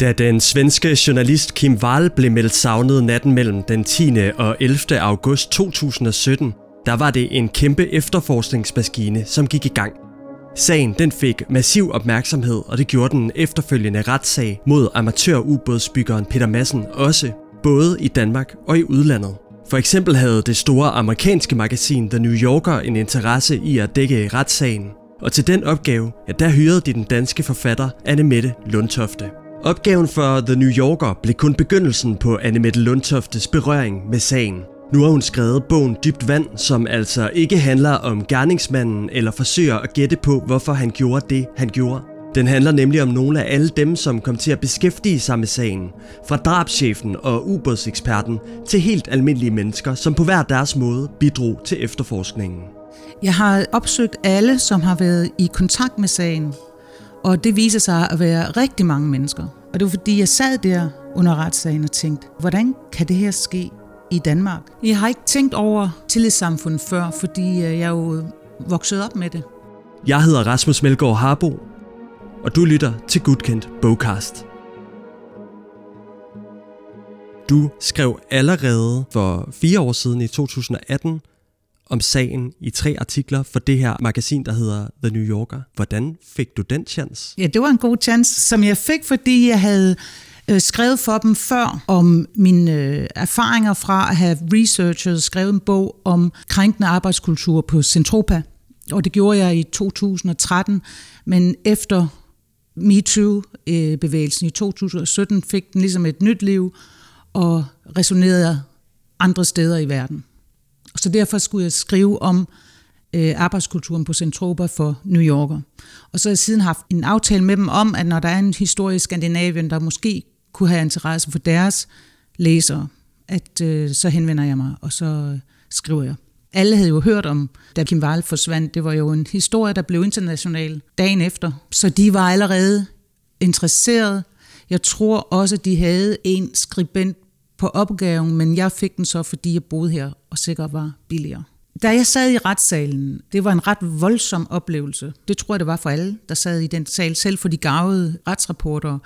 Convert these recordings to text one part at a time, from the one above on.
Da den svenske journalist Kim Wall blev meldt savnet natten mellem den 10. og 11. august 2017, der var det en kæmpe efterforskningsmaskine, som gik i gang. Sagen den fik massiv opmærksomhed, og det gjorde den efterfølgende retssag mod amatørubådsbyggeren Peter Madsen også, både i Danmark og i udlandet. For eksempel havde det store amerikanske magasin The New Yorker en interesse i at dække retssagen, og til den opgave, ja, der hyrede de den danske forfatter Anne Mette Lundtofte. Opgaven for The New Yorker blev kun begyndelsen på Annemette Lundtoftes berøring med sagen. Nu har hun skrevet bogen Dybt Vand, som altså ikke handler om gerningsmanden eller forsøger at gætte på, hvorfor han gjorde det, han gjorde. Den handler nemlig om nogle af alle dem, som kom til at beskæftige sig med sagen. Fra drabschefen og ubådseksperten til helt almindelige mennesker, som på hver deres måde bidrog til efterforskningen. Jeg har opsøgt alle, som har været i kontakt med sagen, og det viser sig at være rigtig mange mennesker. Og det var fordi, jeg sad der under retssagen og tænkte, hvordan kan det her ske i Danmark? Jeg har ikke tænkt over tillidssamfundet før, fordi øh, jeg er jo vokset op med det. Jeg hedder Rasmus Melgaard Harbo, og du lytter til Gudkendt Bogcast. Du skrev allerede for fire år siden i 2018 om sagen i tre artikler for det her magasin, der hedder The New Yorker. Hvordan fik du den chance? Ja, det var en god chance, som jeg fik, fordi jeg havde øh, skrevet for dem før om mine øh, erfaringer fra at have researchet skrevet en bog om krænkende arbejdskultur på Centropa. Og det gjorde jeg i 2013, men efter MeToo-bevægelsen i 2017 fik den ligesom et nyt liv og resonerede andre steder i verden. Så derfor skulle jeg skrive om øh, arbejdskulturen på Centropa for New Yorker. Og så har jeg siden haft en aftale med dem om, at når der er en historie i Skandinavien, der måske kunne have interesse for deres læsere, at øh, så henvender jeg mig, og så øh, skriver jeg. Alle havde jo hørt om, da Kim Wall forsvandt. Det var jo en historie, der blev international dagen efter. Så de var allerede interesseret. Jeg tror også, de havde en skribent på opgaven, men jeg fik den så, fordi jeg boede her og sikkert var billigere. Da jeg sad i retssalen, det var en ret voldsom oplevelse. Det tror jeg, det var for alle, der sad i den sal, selv for de gavede retsrapporter.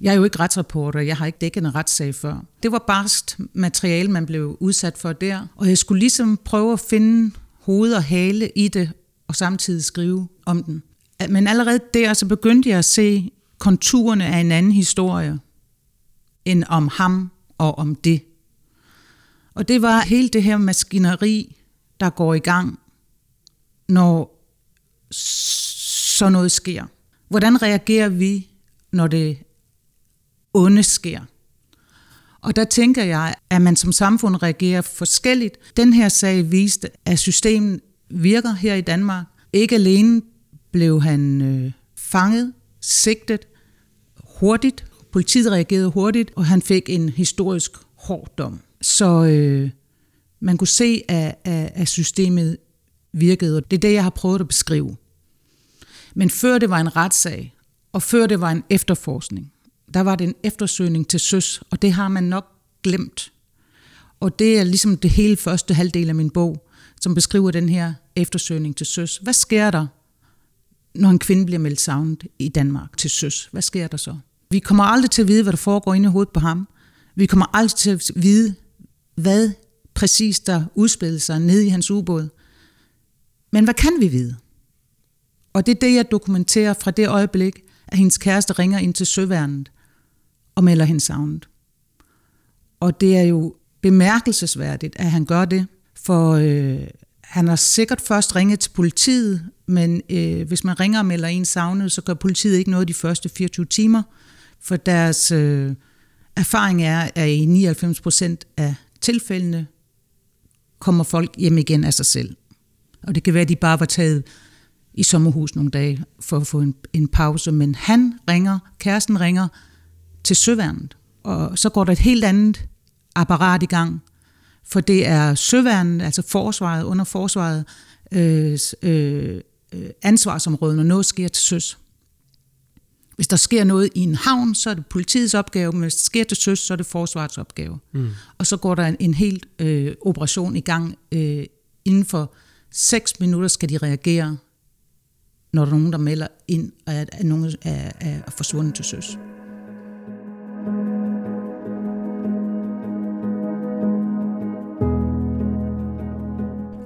Jeg er jo ikke retsreporter, jeg har ikke dækket en retssag før. Det var barst materiale, man blev udsat for der, og jeg skulle ligesom prøve at finde hoved og hale i det, og samtidig skrive om den. Men allerede der, så begyndte jeg at se konturerne af en anden historie, end om ham og om det. Og det var hele det her maskineri, der går i gang, når så noget sker. Hvordan reagerer vi, når det onde sker? Og der tænker jeg, at man som samfund reagerer forskelligt. Den her sag viste, at systemet virker her i Danmark. Ikke alene blev han øh, fanget, sigtet hurtigt, politiet reagerede hurtigt, og han fik en historisk hård dom. Så øh, man kunne se, at, at, at systemet virkede, og det er det, jeg har prøvet at beskrive. Men før det var en retssag, og før det var en efterforskning, der var det en eftersøgning til søs, og det har man nok glemt. Og det er ligesom det hele første halvdel af min bog, som beskriver den her eftersøgning til søs. Hvad sker der, når en kvinde bliver meldt savnet i Danmark til søs? Hvad sker der så? Vi kommer aldrig til at vide, hvad der foregår inde i hovedet på ham. Vi kommer aldrig til at vide, hvad præcis der udspillede sig nede i hans ubåd. Men hvad kan vi vide? Og det er det, jeg dokumenterer fra det øjeblik, at hendes kæreste ringer ind til søværnet og melder hende savnet. Og det er jo bemærkelsesværdigt, at han gør det, for øh, han har sikkert først ringet til politiet, men øh, hvis man ringer og melder en savnet, så gør politiet ikke noget de første 24 timer, for deres øh, erfaring er, at i 99 procent af tilfældene kommer folk hjem igen af sig selv. Og det kan være, at de bare var taget i sommerhus nogle dage for at få en, en pause, men han ringer, kæresten ringer til søværnet, og så går der et helt andet apparat i gang, for det er søværnet, altså forsvaret, under forsvaret, øh, øh, øh ansvarsområdet, når noget sker til søs. Hvis der sker noget i en havn, så er det politiets opgave, men hvis der sker til søs, så er det forsvarets opgave. Mm. Og så går der en, en hel øh, operation i gang. Øh, inden for 6 minutter skal de reagere, når der er nogen, der melder ind, at, at nogen er, er forsvundet til søs.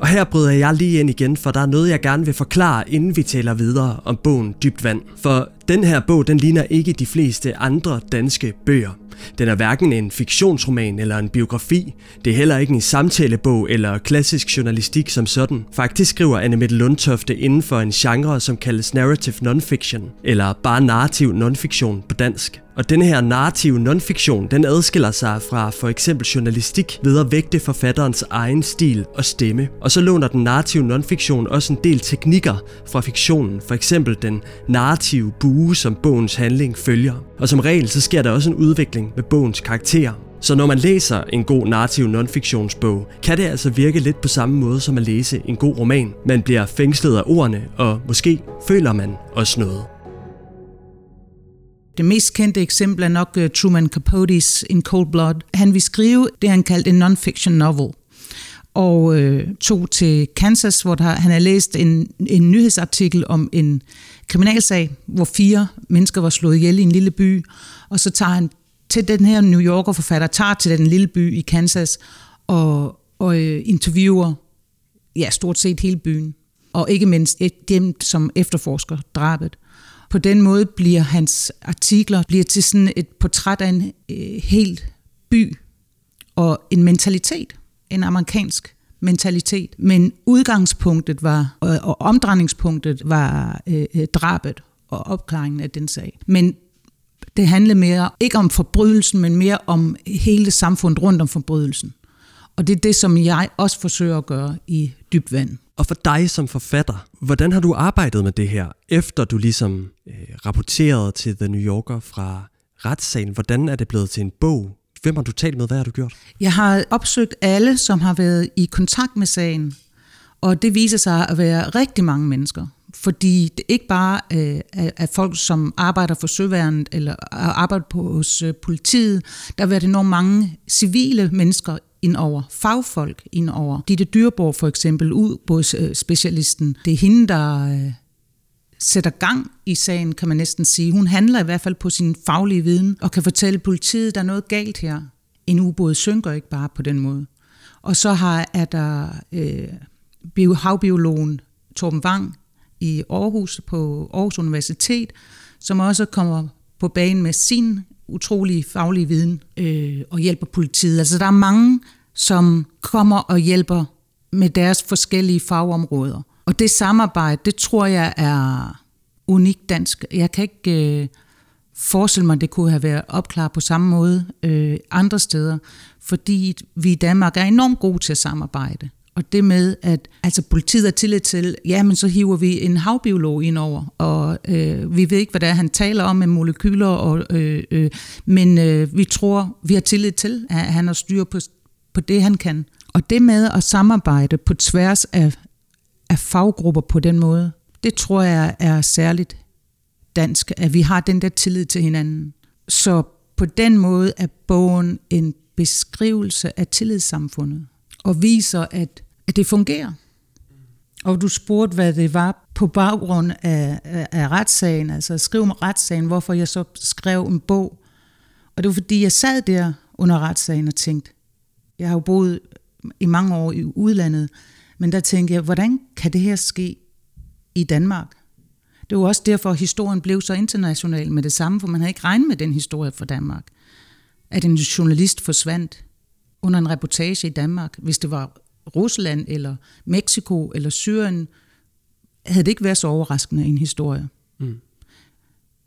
Og her bryder jeg lige ind igen, for der er noget, jeg gerne vil forklare, inden vi taler videre om bogen Dybt Vand. For den her bog, den ligner ikke de fleste andre danske bøger. Den er hverken en fiktionsroman eller en biografi. Det er heller ikke en samtalebog eller klassisk journalistik som sådan. Faktisk skriver Anne Mette Lundtofte inden for en genre, som kaldes narrative nonfiction, eller bare narrativ nonfiktion på dansk. Og denne her narrative nonfiktion, den adskiller sig fra for eksempel journalistik ved at vægte forfatterens egen stil og stemme. Og så låner den narrative nonfiktion også en del teknikker fra fiktionen, for eksempel den narrative bue, som bogens handling følger. Og som regel, så sker der også en udvikling med bogens karakterer. Så når man læser en god narrativ nonfiktionsbog, kan det altså virke lidt på samme måde som at læse en god roman. Man bliver fængslet af ordene, og måske føler man også noget. Det mest kendte eksempel er nok øh, Truman Capote's In Cold Blood. Han vil skrive det, han kaldte en non-fiction novel og øh, tog til Kansas, hvor der, han har læst en, en nyhedsartikel om en kriminalsag, hvor fire mennesker var slået ihjel i en lille by, og så tager han til den her New Yorker forfatter, tager til den lille by i Kansas og, og øh, interviewer ja, stort set hele byen, og ikke mindst dem, som efterforsker drabet. På den måde bliver hans artikler bliver til sådan et portræt af en øh, helt by og en mentalitet, en amerikansk mentalitet. Men udgangspunktet var, og, og omdrejningspunktet var øh, øh, drabet og opklaringen af den sag. Men det handlede mere, ikke om forbrydelsen, men mere om hele samfundet rundt om forbrydelsen. Og det er det, som jeg også forsøger at gøre i dybvand. Og for dig som forfatter, hvordan har du arbejdet med det her, efter du ligesom øh, rapporterede til The New Yorker fra retssagen? Hvordan er det blevet til en bog? Hvem har du talt med? Hvad har du gjort? Jeg har opsøgt alle, som har været i kontakt med sagen, og det viser sig at være rigtig mange mennesker. Fordi det ikke bare øh, er folk, som arbejder for søværnet eller arbejder på hos øh, politiet. Der har været enormt mange civile mennesker indover, fagfolk indover. Ditte Dyrborg for eksempel, øh, specialisten. Det er hende, der øh, sætter gang i sagen, kan man næsten sige. Hun handler i hvert fald på sin faglige viden og kan fortælle politiet, at der er noget galt her. En ubåd synker ikke bare på den måde. Og så har, er der øh, havbiologen Torben Wang i Aarhus på Aarhus Universitet, som også kommer på banen med sin utrolige faglige viden øh, og hjælper politiet. Altså der er mange, som kommer og hjælper med deres forskellige fagområder. Og det samarbejde, det tror jeg er unikt dansk. Jeg kan ikke øh, forestille mig, at det kunne have været opklaret på samme måde øh, andre steder, fordi vi i Danmark er enormt gode til at samarbejde. Og det med, at altså, politiet er tillid til, ja, men så hiver vi en havbiolog ind over, og øh, vi ved ikke, hvad det er, han taler om med molekyler, og, øh, øh, men øh, vi tror, vi har tillid til, at han har styr på, på det, han kan. Og det med at samarbejde på tværs af, af faggrupper på den måde, det tror jeg er særligt dansk, at vi har den der tillid til hinanden. Så på den måde er bogen en beskrivelse af tillidssamfundet, og viser, at at det fungerer. Og du spurgte, hvad det var på baggrund af, af, af retssagen, altså at skrive om retssagen, hvorfor jeg så skrev en bog. Og det var fordi, jeg sad der under retssagen og tænkte, jeg har jo boet i mange år i udlandet, men der tænkte jeg, hvordan kan det her ske i Danmark? Det var også derfor, at historien blev så international med det samme, for man havde ikke regnet med den historie fra Danmark. At en journalist forsvandt under en reportage i Danmark, hvis det var Rusland eller Mexico eller Syrien, havde det ikke været så overraskende en historie. Mm.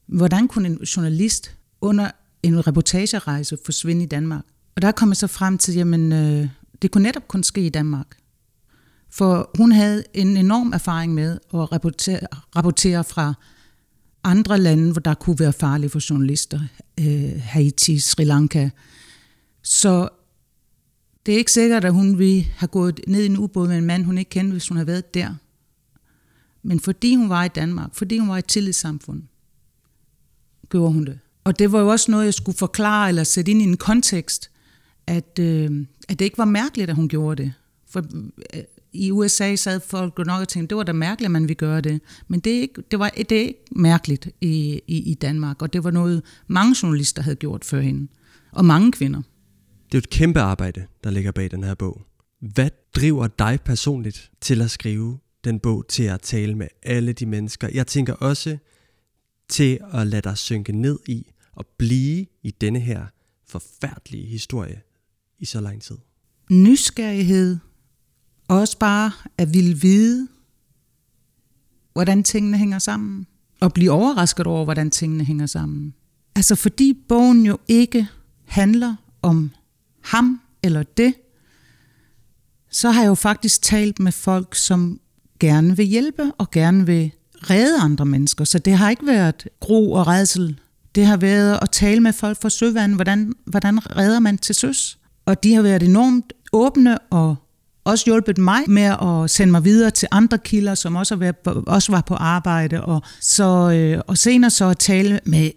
Hvordan kunne en journalist under en reportagerejse forsvinde i Danmark? Og der kom jeg så frem til, jamen øh, det kunne netop kun ske i Danmark. For hun havde en enorm erfaring med at rapportere, rapportere fra andre lande, hvor der kunne være farlige for journalister. Øh, Haiti, Sri Lanka. Så det er ikke sikkert, at hun ville have gået ned i en ubåd med en mand, hun ikke kendte, hvis hun havde været der. Men fordi hun var i Danmark, fordi hun var i et tillidssamfund, gjorde hun det. Og det var jo også noget, jeg skulle forklare eller sætte ind i en kontekst, at, øh, at det ikke var mærkeligt, at hun gjorde det. For øh, i USA sad folk jo nok og tænkte, det var da mærkeligt, at man ville gøre det. Men det er ikke, det var, det er ikke mærkeligt i, i, i Danmark, og det var noget, mange journalister havde gjort før hende. Og mange kvinder. Det er jo et kæmpe arbejde, der ligger bag den her bog. Hvad driver dig personligt til at skrive den bog, til at tale med alle de mennesker? Jeg tænker også til at lade dig synke ned i og blive i denne her forfærdelige historie i så lang tid. Nysgerrighed. Også bare at ville vide, hvordan tingene hænger sammen. Og blive overrasket over, hvordan tingene hænger sammen. Altså fordi bogen jo ikke handler om ham eller det, så har jeg jo faktisk talt med folk, som gerne vil hjælpe og gerne vil redde andre mennesker. Så det har ikke været gro og redsel. Det har været at tale med folk fra søvand, hvordan, hvordan redder man til søs. Og de har været enormt åbne og også hjulpet mig med at sende mig videre til andre kilder, som også, været, også var på arbejde. Og, så, øh, og senere så at tale med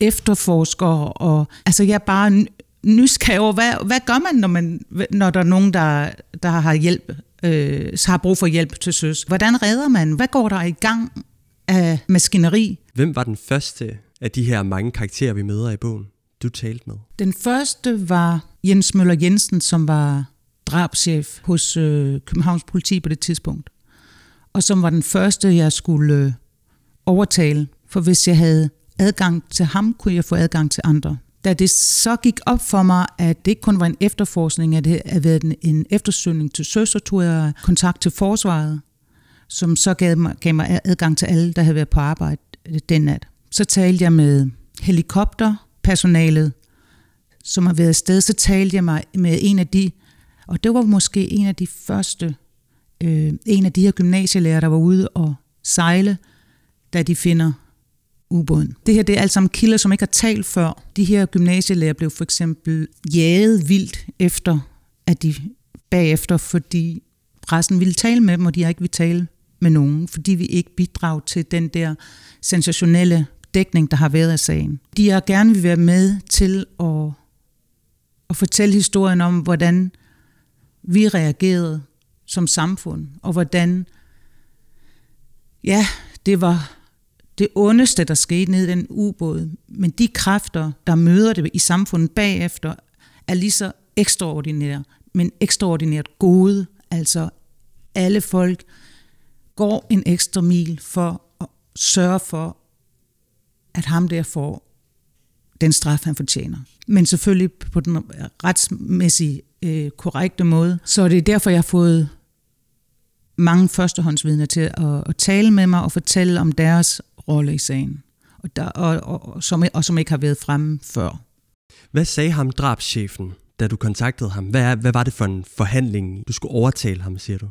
efterforskere. Og, altså jeg er bare nysgerrig over, hvad, hvad gør man, når, man, når der er nogen, der, der har hjælp, øh, har brug for hjælp til søs? Hvordan redder man? Hvad går der i gang af maskineri? Hvem var den første af de her mange karakterer, vi møder i bogen, du talte med? Den første var Jens Møller Jensen, som var drabschef hos øh, Københavns politi på det tidspunkt. Og som var den første, jeg skulle øh, overtale. For hvis jeg havde adgang til ham, kunne jeg få adgang til andre. Da det så gik op for mig, at det ikke kun var en efterforskning, at det havde været en eftersøgning til søs, så tog jeg kontakt til forsvaret, som så gav mig, gav mig adgang til alle, der havde været på arbejde øh, den nat. Så talte jeg med helikopterpersonalet, som har været afsted. Så talte jeg med, med en af de, og det var måske en af de første, øh, en af de her gymnasielærer, der var ude og sejle, da de finder ubåden. Det her det er alt sammen kilder, som ikke har talt før. De her gymnasielærer blev for eksempel jaget vildt efter, at de bagefter, fordi pressen ville tale med dem, og de har ikke vil tale med nogen, fordi vi ikke bidrager til den der sensationelle dækning, der har været af sagen. De har gerne vil være med til at, at fortælle historien om, hvordan vi reagerede som samfund, og hvordan, ja, det var det ondeste, der skete ned i den ubåd. Men de kræfter, der møder det i samfundet bagefter, er lige så ekstraordinære, men ekstraordinært gode. Altså alle folk går en ekstra mil for at sørge for, at ham der får den straf, han fortjener. Men selvfølgelig på den retsmæssige øh, korrekte måde. Så det er derfor, jeg har fået mange førstehåndsvidner til at, at tale med mig og fortælle om deres rolle i sagen, og, der, og, og, og, som, og som ikke har været fremme før. Hvad sagde ham drabschefen, da du kontaktede ham? Hvad, hvad var det for en forhandling, du skulle overtale ham, siger du?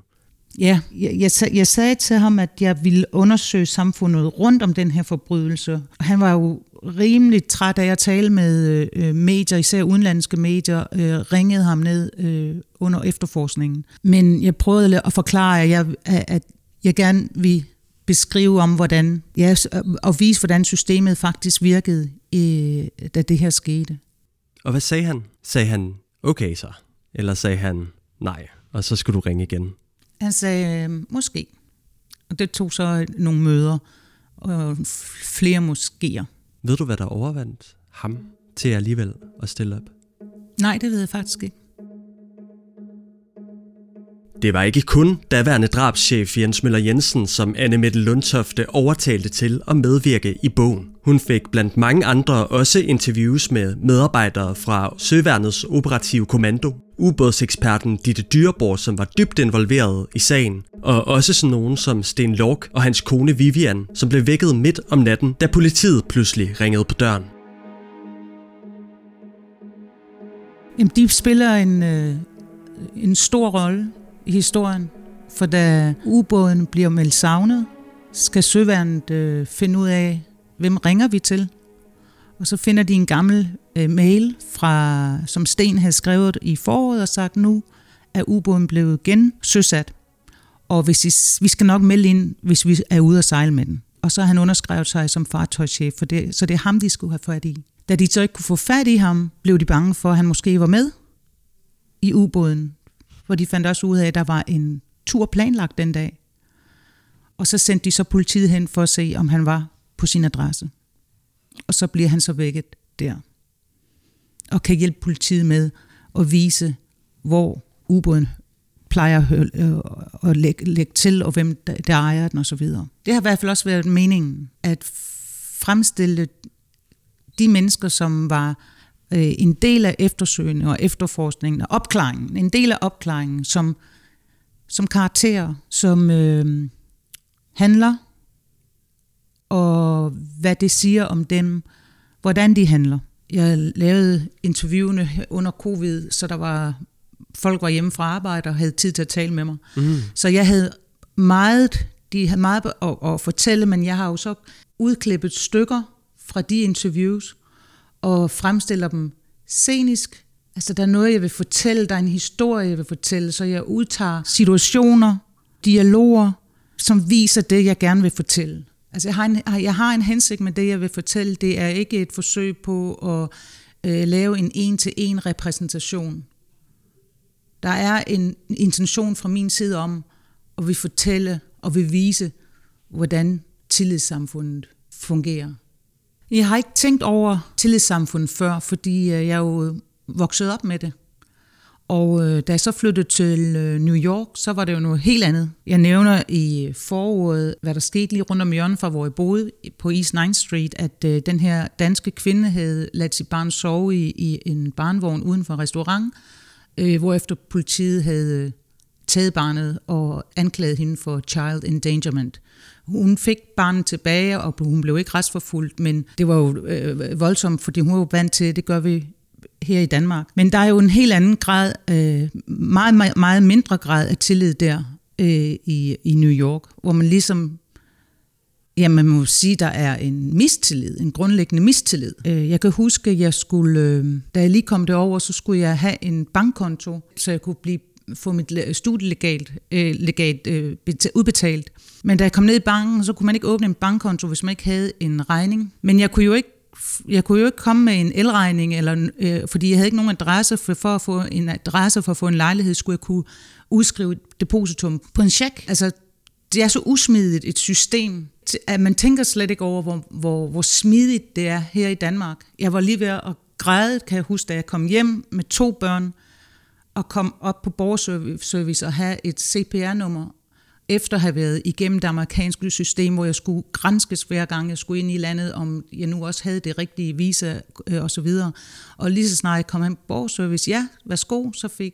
Ja, jeg, jeg, jeg sagde til ham, at jeg ville undersøge samfundet rundt om den her forbrydelse. Han var jo rimelig træt af at tale med øh, medier, især udenlandske medier, øh, ringede ham ned øh, under efterforskningen. Men jeg prøvede at forklare, at jeg, at jeg gerne vil beskrive om, hvordan, ja, og vise, hvordan systemet faktisk virkede, øh, da det her skete. Og hvad sagde han? Sagde han, okay så? Eller sagde han, nej, og så skulle du ringe igen? Han sagde, øh, måske. Og det tog så nogle møder, og flere moskéer. Ved du, hvad der overvandt ham til alligevel at stille op? Nej, det ved jeg faktisk ikke. Det var ikke kun daværende drabschef Jens Møller Jensen, som Anne Mette Lundtofte overtalte til at medvirke i bogen. Hun fik blandt mange andre også interviews med medarbejdere fra Søværnets operative kommando, ubådseksperten Ditte Dyreborg, som var dybt involveret i sagen, og også sådan nogen som Sten Lork og hans kone Vivian, som blev vækket midt om natten, da politiet pludselig ringede på døren. Jamen, de spiller en, øh, en stor rolle historien. For da ubåden bliver meldt savnet, skal søværnet øh, finde ud af, hvem ringer vi til. Og så finder de en gammel øh, mail, fra, som Sten havde skrevet i foråret og sagt, nu er ubåden blevet gensøsat. Og hvis I, vi skal nok melde ind, hvis vi er ude at sejle med den. Og så har han underskrevet sig som fartøjschef, for det, så det er ham, de skulle have fat i. Da de så ikke kunne få fat i ham, blev de bange for, at han måske var med i ubåden hvor de fandt også ud af, at der var en tur planlagt den dag. Og så sendte de så politiet hen for at se, om han var på sin adresse. Og så bliver han så vækket der. Og kan hjælpe politiet med at vise, hvor ubåden plejer at øh, lægge, lægge til, og hvem der, der ejer den osv. Det har i hvert fald også været meningen, at fremstille de mennesker, som var øh, en del af eftersøgningen og efterforskningen og opklaringen, en del af opklaringen, som, som karakterer, som øh, handler, og hvad det siger om dem, hvordan de handler. Jeg lavede interviewene under covid, så der var folk var hjemme fra arbejde og havde tid til at tale med mig. Mm. Så jeg havde meget, de havde meget at, at fortælle, men jeg har jo så udklippet stykker fra de interviews og fremstiller dem scenisk. Altså der er noget, jeg vil fortælle, der er en historie, jeg vil fortælle, så jeg udtager situationer, dialoger, som viser det, jeg gerne vil fortælle. Altså jeg har, en, jeg har en hensigt med det, jeg vil fortælle. Det er ikke et forsøg på at øh, lave en en-til-en repræsentation. Der er en intention fra min side om at vi fortælle og vi vise, hvordan tillidssamfundet fungerer. Jeg har ikke tænkt over tillidssamfundet før, fordi øh, jeg er jo vokset op med det. Og øh, da jeg så flyttede til øh, New York, så var det jo noget helt andet. Jeg nævner i øh, foråret, hvad der skete lige rundt om hjørnet fra, hvor jeg boede på East 9th Street, at øh, den her danske kvinde havde ladt sit barn sove i, i en barnvogn uden for restaurant, øh, hvorefter politiet havde øh, taget barnet og anklaget hende for child endangerment. Hun fik barnet tilbage, og hun blev ikke retsforfulgt, men det var jo øh, voldsomt, fordi hun var vant til, det gør vi her i Danmark. Men der er jo en helt anden grad, øh, meget, meget, meget mindre grad af tillid der øh, i, i New York, hvor man ligesom Ja, man må sige, der er en mistillid, en grundlæggende mistillid. Øh, jeg kan huske, jeg skulle, øh, da jeg lige kom derover, så skulle jeg have en bankkonto, så jeg kunne blive, få mit studielegat øh, legat, øh, udbetalt. Men da jeg kom ned i banken, så kunne man ikke åbne en bankkonto, hvis man ikke havde en regning. Men jeg kunne jo ikke jeg kunne jo ikke komme med en elregning, eller, øh, fordi jeg havde ikke nogen adresse for, for at få en adresse for at få en lejlighed, skulle jeg kunne udskrive et depositum på en check. Altså, det er så usmidigt et system, at man tænker slet ikke over, hvor, hvor, hvor smidigt det er her i Danmark. Jeg var lige ved at græde, kan jeg huske, da jeg kom hjem med to børn, at kom op på borgerservice og have et CPR-nummer, efter at have været igennem det amerikanske system, hvor jeg skulle grænskes hver gang, jeg skulle ind i landet, om jeg nu også havde det rigtige visa øh, og så videre. Og lige så snart jeg kom hen på borgerservice, ja, værsgo, så fik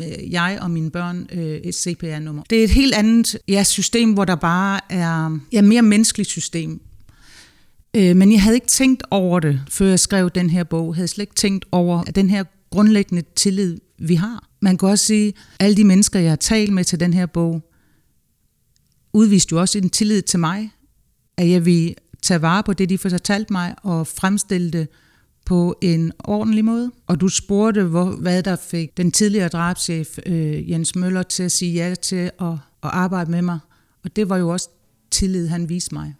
øh, jeg og mine børn øh, et CPR-nummer. Det er et helt andet ja, system, hvor der bare er ja, mere menneskeligt system. Øh, men jeg havde ikke tænkt over det, før jeg skrev den her bog. Jeg havde slet ikke tænkt over at den her grundlæggende tillid, vi har. Man kan også sige, at alle de mennesker, jeg har talt med til den her bog, udviste jo også en tillid til mig, at jeg vil tage vare på det, de fortalte mig, og fremstille det på en ordentlig måde. Og du spurgte, hvor, hvad der fik den tidligere drabschef øh, Jens Møller til at sige ja til at, at arbejde med mig. Og det var jo også tillid, han viste mig.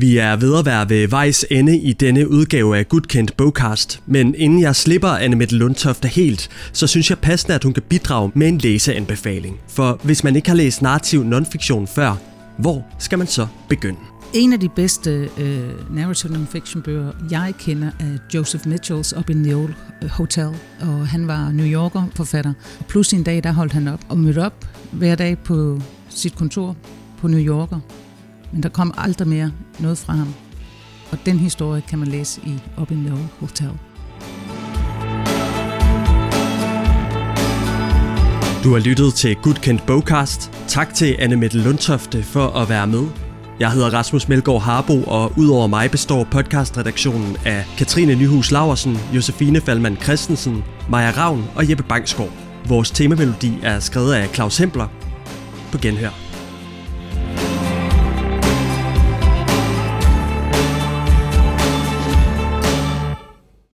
Vi er ved at være ved vejs ende i denne udgave af Gudkendt Bogcast, men inden jeg slipper Anne Mette Lundtofte helt, så synes jeg passende, at hun kan bidrage med en læseanbefaling. For hvis man ikke har læst narrativ nonfiktion før, hvor skal man så begynde? En af de bedste uh, narrative nonfiction bøger, jeg kender, er Joseph Mitchells Up in the Old øh, Hotel. Og han var New Yorker forfatter. Og pludselig en dag, der holdt han op og mødte op hver dag på sit kontor på New Yorker men der kom aldrig mere noget fra ham. Og den historie kan man læse i Up in the Hotel. Du har lyttet til Gudkendt Bogcast. Tak til Anne Mette Lundtofte for at være med. Jeg hedder Rasmus Melgaard Harbo, og udover mig består podcastredaktionen af Katrine Nyhus Laversen, Josefine Falman Christensen, Maja Ravn og Jeppe Bangsgaard. Vores temamelodi er skrevet af Claus Hempler. På genhør.